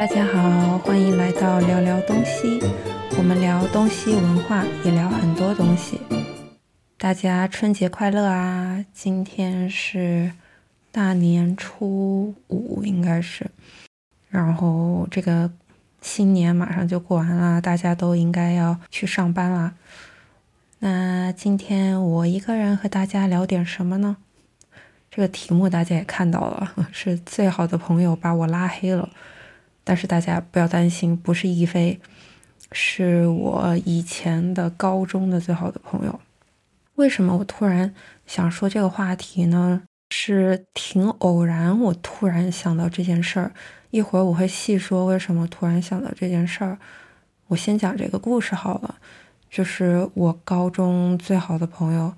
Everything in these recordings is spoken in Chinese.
大家好，欢迎来到聊聊东西。我们聊东西文化，也聊很多东西。大家春节快乐啊！今天是大年初五，应该是。然后这个新年马上就过完了，大家都应该要去上班啦。那今天我一个人和大家聊点什么呢？这个题目大家也看到了，是最好的朋友把我拉黑了。但是大家不要担心，不是一菲，是我以前的高中的最好的朋友。为什么我突然想说这个话题呢？是挺偶然，我突然想到这件事儿。一会儿我会细说为什么突然想到这件事儿。我先讲这个故事好了，就是我高中最好的朋友，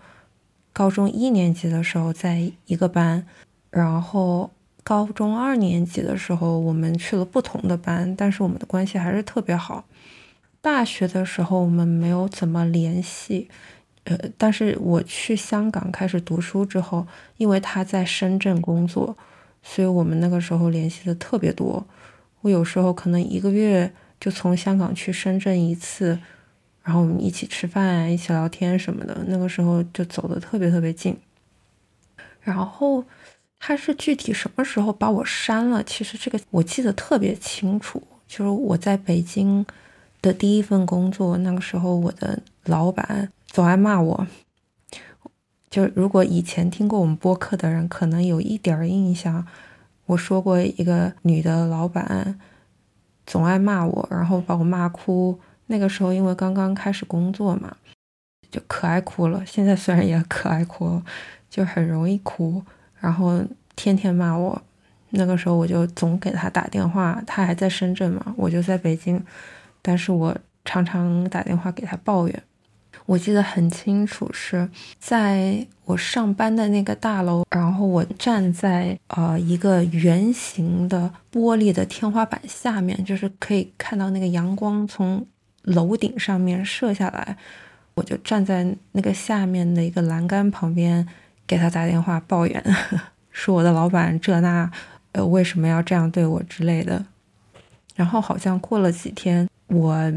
高中一年级的时候在一个班，然后。高中二年级的时候，我们去了不同的班，但是我们的关系还是特别好。大学的时候，我们没有怎么联系，呃，但是我去香港开始读书之后，因为他在深圳工作，所以我们那个时候联系的特别多。我有时候可能一个月就从香港去深圳一次，然后我们一起吃饭、一起聊天什么的，那个时候就走的特别特别近，然后。他是具体什么时候把我删了？其实这个我记得特别清楚，就是我在北京的第一份工作，那个时候我的老板总爱骂我。就如果以前听过我们播客的人，可能有一点印象，我说过一个女的老板总爱骂我，然后把我骂哭。那个时候因为刚刚开始工作嘛，就可爱哭了。现在虽然也可爱哭，就很容易哭。然后天天骂我，那个时候我就总给他打电话，他还在深圳嘛，我就在北京，但是我常常打电话给他抱怨。我记得很清楚，是在我上班的那个大楼，然后我站在呃一个圆形的玻璃的天花板下面，就是可以看到那个阳光从楼顶上面射下来，我就站在那个下面的一个栏杆旁边。给他打电话抱怨，说我的老板这那，呃，为什么要这样对我之类的。然后好像过了几天，我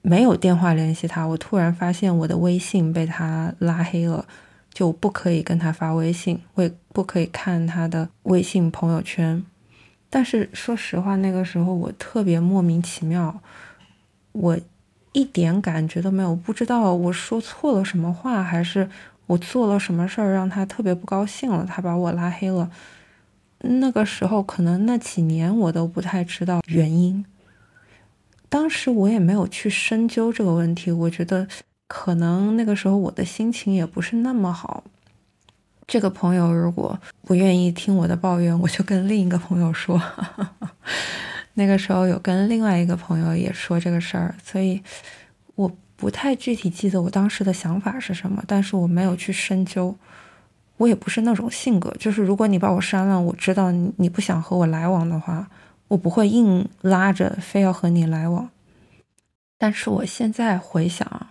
没有电话联系他，我突然发现我的微信被他拉黑了，就不可以跟他发微信，会不可以看他的微信朋友圈。但是说实话，那个时候我特别莫名其妙，我一点感觉都没有，不知道我说错了什么话，还是。我做了什么事儿让他特别不高兴了？他把我拉黑了。那个时候可能那几年我都不太知道原因。当时我也没有去深究这个问题。我觉得可能那个时候我的心情也不是那么好。这个朋友如果不愿意听我的抱怨，我就跟另一个朋友说。那个时候有跟另外一个朋友也说这个事儿，所以。不太具体记得我当时的想法是什么，但是我没有去深究。我也不是那种性格，就是如果你把我删了，我知道你不想和我来往的话，我不会硬拉着非要和你来往。但是我现在回想，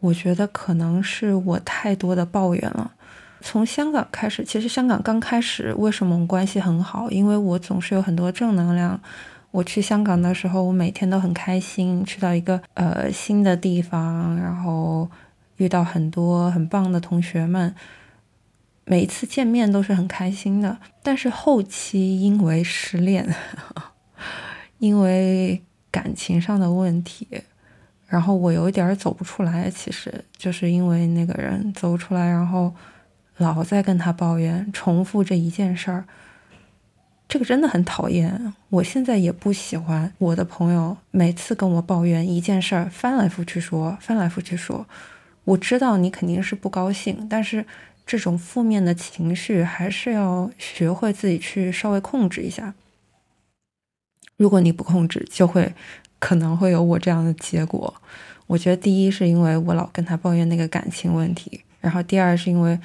我觉得可能是我太多的抱怨了。从香港开始，其实香港刚开始为什么我们关系很好？因为我总是有很多正能量。我去香港的时候，我每天都很开心，去到一个呃新的地方，然后遇到很多很棒的同学们，每一次见面都是很开心的。但是后期因为失恋，因为感情上的问题，然后我有一点走不出来，其实就是因为那个人走不出来，然后老在跟他抱怨，重复这一件事儿。这个真的很讨厌，我现在也不喜欢我的朋友每次跟我抱怨一件事儿，翻来覆去说，翻来覆去说。我知道你肯定是不高兴，但是这种负面的情绪还是要学会自己去稍微控制一下。如果你不控制，就会可能会有我这样的结果。我觉得第一是因为我老跟他抱怨那个感情问题，然后第二是因为。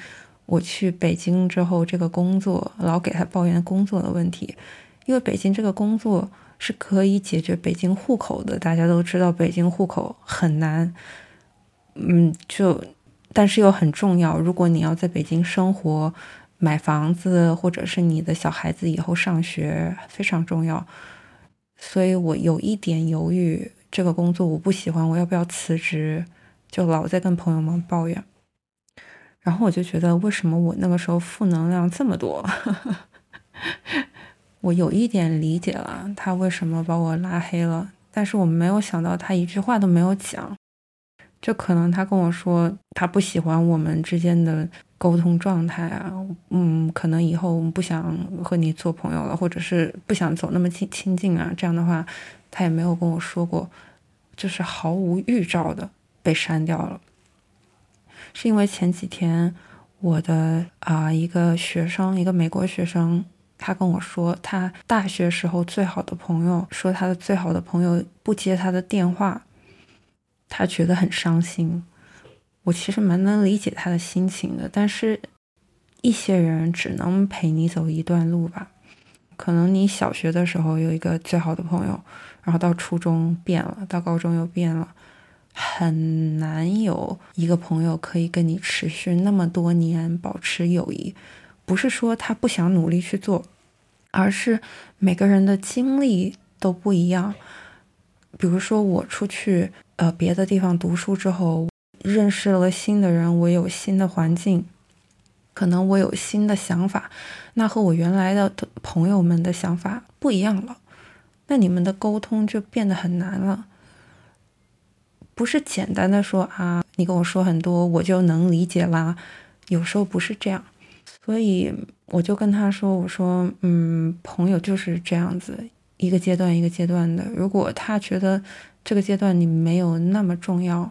我去北京之后，这个工作老给他抱怨工作的问题，因为北京这个工作是可以解决北京户口的。大家都知道北京户口很难，嗯，就但是又很重要。如果你要在北京生活、买房子，或者是你的小孩子以后上学，非常重要。所以我有一点犹豫，这个工作我不喜欢，我要不要辞职？就老在跟朋友们抱怨。然后我就觉得，为什么我那个时候负能量这么多？我有一点理解了他为什么把我拉黑了，但是我没有想到他一句话都没有讲。就可能他跟我说他不喜欢我们之间的沟通状态啊，嗯，可能以后我们不想和你做朋友了，或者是不想走那么近亲近啊。这样的话，他也没有跟我说过，就是毫无预兆的被删掉了。是因为前几天我的啊一个学生，一个美国学生，他跟我说，他大学时候最好的朋友说他的最好的朋友不接他的电话，他觉得很伤心。我其实蛮能理解他的心情的，但是一些人只能陪你走一段路吧。可能你小学的时候有一个最好的朋友，然后到初中变了，到高中又变了。很难有一个朋友可以跟你持续那么多年保持友谊，不是说他不想努力去做，而是每个人的经历都不一样。比如说我出去呃别的地方读书之后，认识了新的人，我有新的环境，可能我有新的想法，那和我原来的朋友们的想法不一样了，那你们的沟通就变得很难了。不是简单的说啊，你跟我说很多，我就能理解啦。有时候不是这样，所以我就跟他说：“我说，嗯，朋友就是这样子，一个阶段一个阶段的。如果他觉得这个阶段你没有那么重要，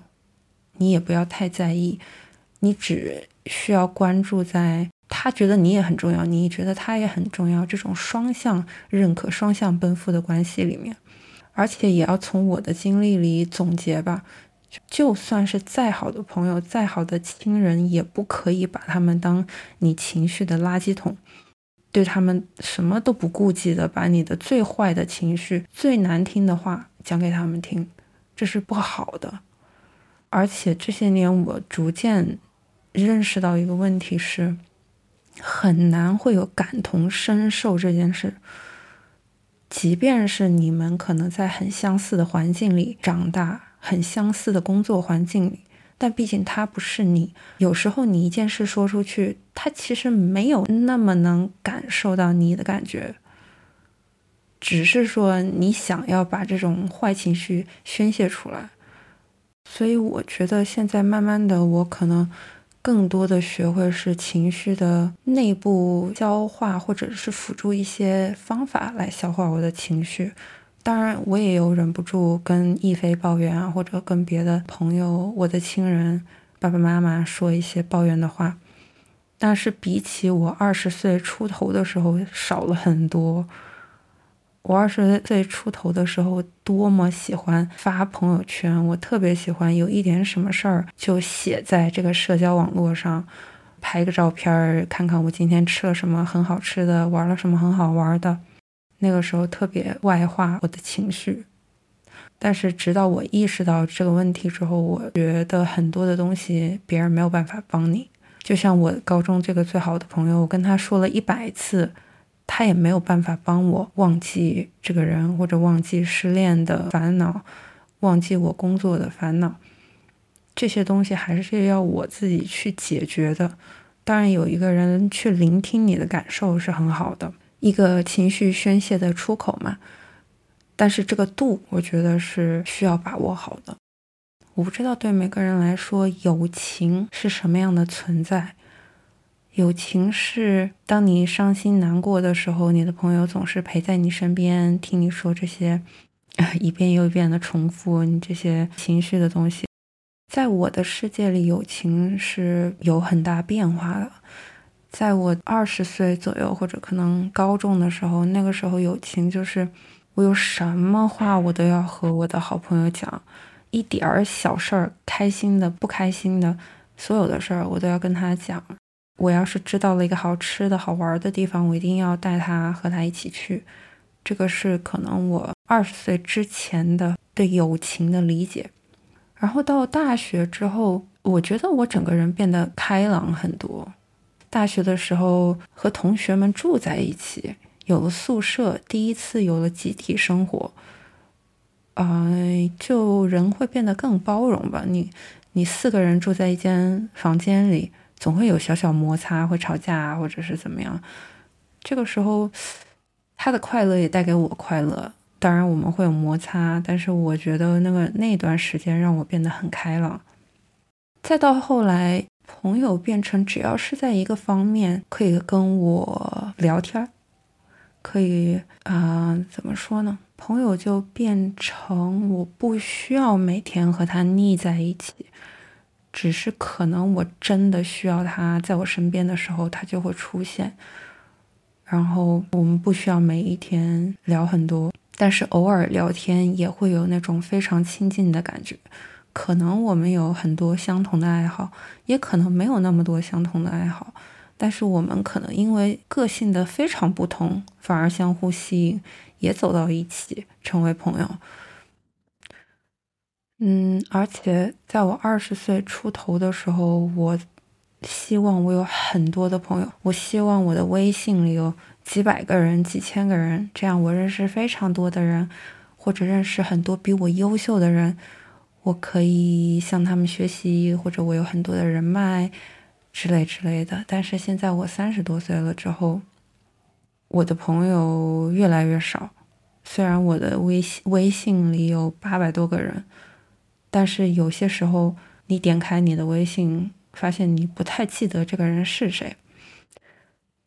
你也不要太在意，你只需要关注在他觉得你也很重要，你觉得他也很重要这种双向认可、双向奔赴的关系里面。”而且也要从我的经历里总结吧，就算是再好的朋友、再好的亲人，也不可以把他们当你情绪的垃圾桶，对他们什么都不顾忌的，把你的最坏的情绪、最难听的话讲给他们听，这是不好的。而且这些年我逐渐认识到一个问题是，很难会有感同身受这件事。即便是你们可能在很相似的环境里长大，很相似的工作环境里，但毕竟他不是你。有时候你一件事说出去，他其实没有那么能感受到你的感觉，只是说你想要把这种坏情绪宣泄出来。所以我觉得现在慢慢的，我可能。更多的学会是情绪的内部消化，或者是辅助一些方法来消化我的情绪。当然，我也有忍不住跟亦菲抱怨啊，或者跟别的朋友、我的亲人、爸爸妈妈说一些抱怨的话。但是比起我二十岁出头的时候，少了很多。我二十岁出头的时候，多么喜欢发朋友圈！我特别喜欢有一点什么事儿就写在这个社交网络上，拍个照片儿，看看我今天吃了什么很好吃的，玩了什么很好玩的。那个时候特别外化我的情绪。但是直到我意识到这个问题之后，我觉得很多的东西别人没有办法帮你。就像我高中这个最好的朋友，我跟他说了一百次。他也没有办法帮我忘记这个人，或者忘记失恋的烦恼，忘记我工作的烦恼，这些东西还是要我自己去解决的。当然，有一个人去聆听你的感受是很好的，一个情绪宣泄的出口嘛。但是这个度，我觉得是需要把握好的。我不知道对每个人来说，友情是什么样的存在。友情是当你伤心难过的时候，你的朋友总是陪在你身边，听你说这些 一遍又一遍的重复你这些情绪的东西。在我的世界里，友情是有很大变化的。在我二十岁左右，或者可能高中的时候，那个时候友情就是我有什么话我都要和我的好朋友讲，一点儿小事儿，开心的、不开心的，所有的事儿我都要跟他讲。我要是知道了一个好吃的好玩的地方，我一定要带他和他一起去。这个是可能我二十岁之前的对友情的理解。然后到大学之后，我觉得我整个人变得开朗很多。大学的时候和同学们住在一起，有了宿舍，第一次有了集体生活，呃，就人会变得更包容吧。你你四个人住在一间房间里，总会有小小摩擦，会吵架或者是怎么样。这个时候，他的快乐也带给我快乐。当然我们会有摩擦，但是我觉得那个那段时间让我变得很开朗。再到后来，朋友变成只要是在一个方面可以跟我聊天。可以啊，怎么说呢？朋友就变成我不需要每天和他腻在一起，只是可能我真的需要他在我身边的时候，他就会出现。然后我们不需要每一天聊很多，但是偶尔聊天也会有那种非常亲近的感觉。可能我们有很多相同的爱好，也可能没有那么多相同的爱好。但是我们可能因为个性的非常不同，反而相互吸引，也走到一起成为朋友。嗯，而且在我二十岁出头的时候，我希望我有很多的朋友，我希望我的微信里有几百个人、几千个人，这样我认识非常多的人，或者认识很多比我优秀的人，我可以向他们学习，或者我有很多的人脉。之类之类的，但是现在我三十多岁了之后，我的朋友越来越少。虽然我的微信微信里有八百多个人，但是有些时候你点开你的微信，发现你不太记得这个人是谁。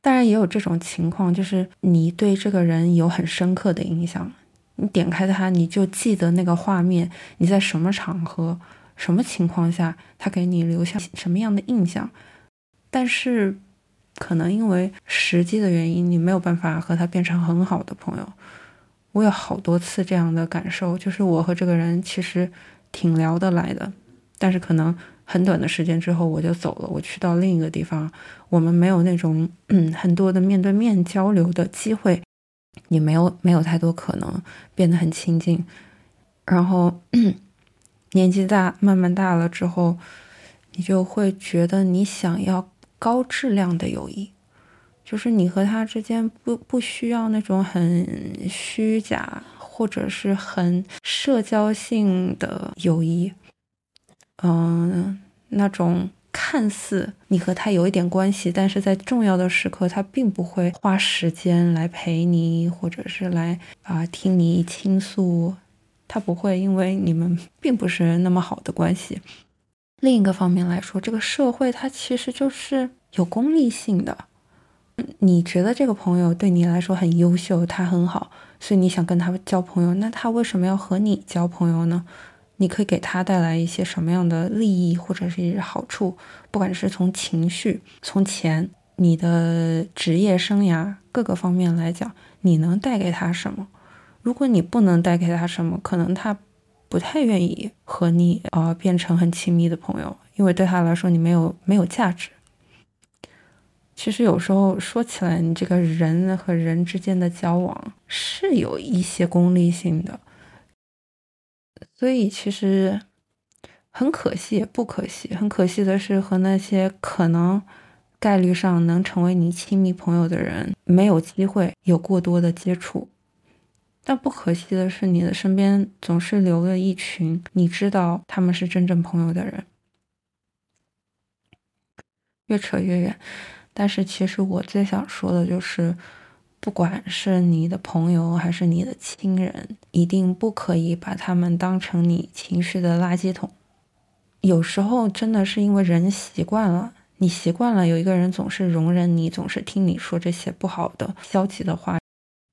当然也有这种情况，就是你对这个人有很深刻的印象，你点开他，你就记得那个画面，你在什么场合、什么情况下，他给你留下什么样的印象。但是，可能因为时机的原因，你没有办法和他变成很好的朋友。我有好多次这样的感受，就是我和这个人其实挺聊得来的，但是可能很短的时间之后我就走了，我去到另一个地方，我们没有那种嗯很多的面对面交流的机会，也没有没有太多可能变得很亲近。然后年纪大，慢慢大了之后，你就会觉得你想要。高质量的友谊，就是你和他之间不不需要那种很虚假或者是很社交性的友谊，嗯，那种看似你和他有一点关系，但是在重要的时刻他并不会花时间来陪你，或者是来啊听你倾诉，他不会因为你们并不是那么好的关系。另一个方面来说，这个社会它其实就是有功利性的。你觉得这个朋友对你来说很优秀，他很好，所以你想跟他交朋友，那他为什么要和你交朋友呢？你可以给他带来一些什么样的利益或者是好处？不管是从情绪、从钱、你的职业生涯各个方面来讲，你能带给他什么？如果你不能带给他什么，可能他。不太愿意和你啊变成很亲密的朋友，因为对他来说你没有没有价值。其实有时候说起来，你这个人和人之间的交往是有一些功利性的，所以其实很可惜也不可惜。很可惜的是，和那些可能概率上能成为你亲密朋友的人，没有机会有过多的接触。但不可惜的是，你的身边总是留了一群你知道他们是真正朋友的人。越扯越远，但是其实我最想说的就是，不管是你的朋友还是你的亲人，一定不可以把他们当成你情绪的垃圾桶。有时候真的是因为人习惯了，你习惯了有一个人总是容忍你，总是听你说这些不好的、消极的话。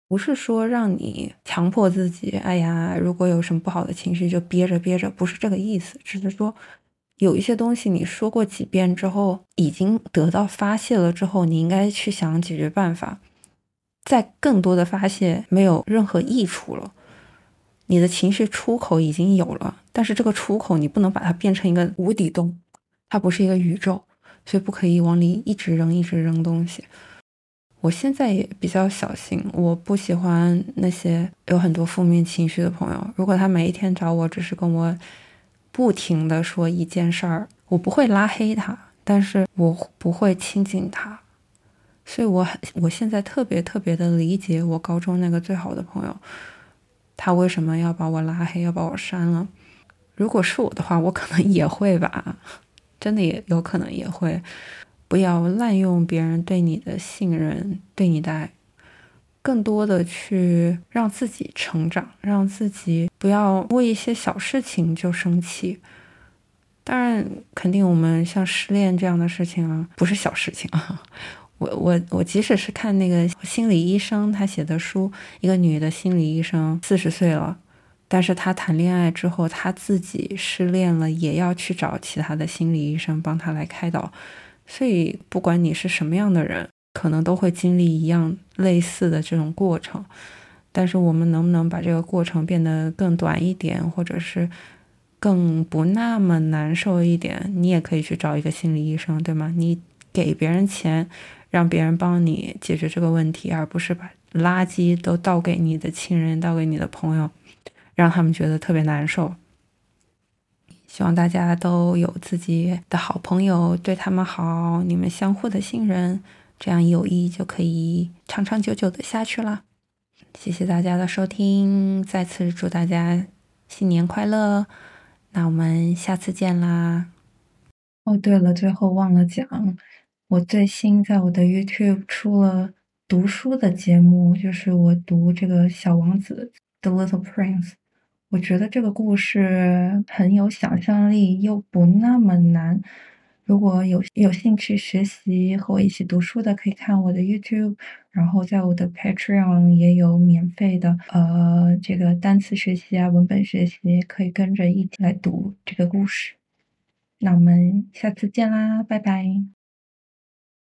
不是说让你强迫自己，哎呀，如果有什么不好的情绪就憋着憋着，不是这个意思。只是说，有一些东西你说过几遍之后，已经得到发泄了之后，你应该去想解决办法。再更多的发泄没有任何益处了。你的情绪出口已经有了，但是这个出口你不能把它变成一个无底洞，它不是一个宇宙，所以不可以往里一直扔，一直扔东西。我现在也比较小心，我不喜欢那些有很多负面情绪的朋友。如果他每一天找我，只是跟我不停的说一件事儿，我不会拉黑他，但是我不会亲近他，所以我很我现在特别特别的理解我高中那个最好的朋友，他为什么要把我拉黑，要把我删了。如果是我的话，我可能也会吧，真的也有可能也会。不要滥用别人对你的信任，对你的爱，更多的去让自己成长，让自己不要为一些小事情就生气。当然，肯定我们像失恋这样的事情啊，不是小事情啊。我 我我，即使是看那个心理医生他写的书，一个女的心理医生，四十岁了。但是她谈恋爱之后，她自己失恋了，也要去找其他的心理医生帮她来开导。所以，不管你是什么样的人，可能都会经历一样类似的这种过程。但是，我们能不能把这个过程变得更短一点，或者是更不那么难受一点？你也可以去找一个心理医生，对吗？你给别人钱，让别人帮你解决这个问题，而不是把垃圾都倒给你的亲人，倒给你的朋友。让他们觉得特别难受。希望大家都有自己的好朋友，对他们好，你们相互的信任，这样友谊就可以长长久久的下去了。谢谢大家的收听，再次祝大家新年快乐。那我们下次见啦！哦，对了，最后忘了讲，我最新在我的 YouTube 出了读书的节目，就是我读这个《小王子》The Little Prince。我觉得这个故事很有想象力，又不那么难。如果有有兴趣学习和我一起读书的，可以看我的 YouTube，然后在我的 Patreon 也有免费的呃这个单词学习啊、文本学习，可以跟着一起来读这个故事。那我们下次见啦，拜拜。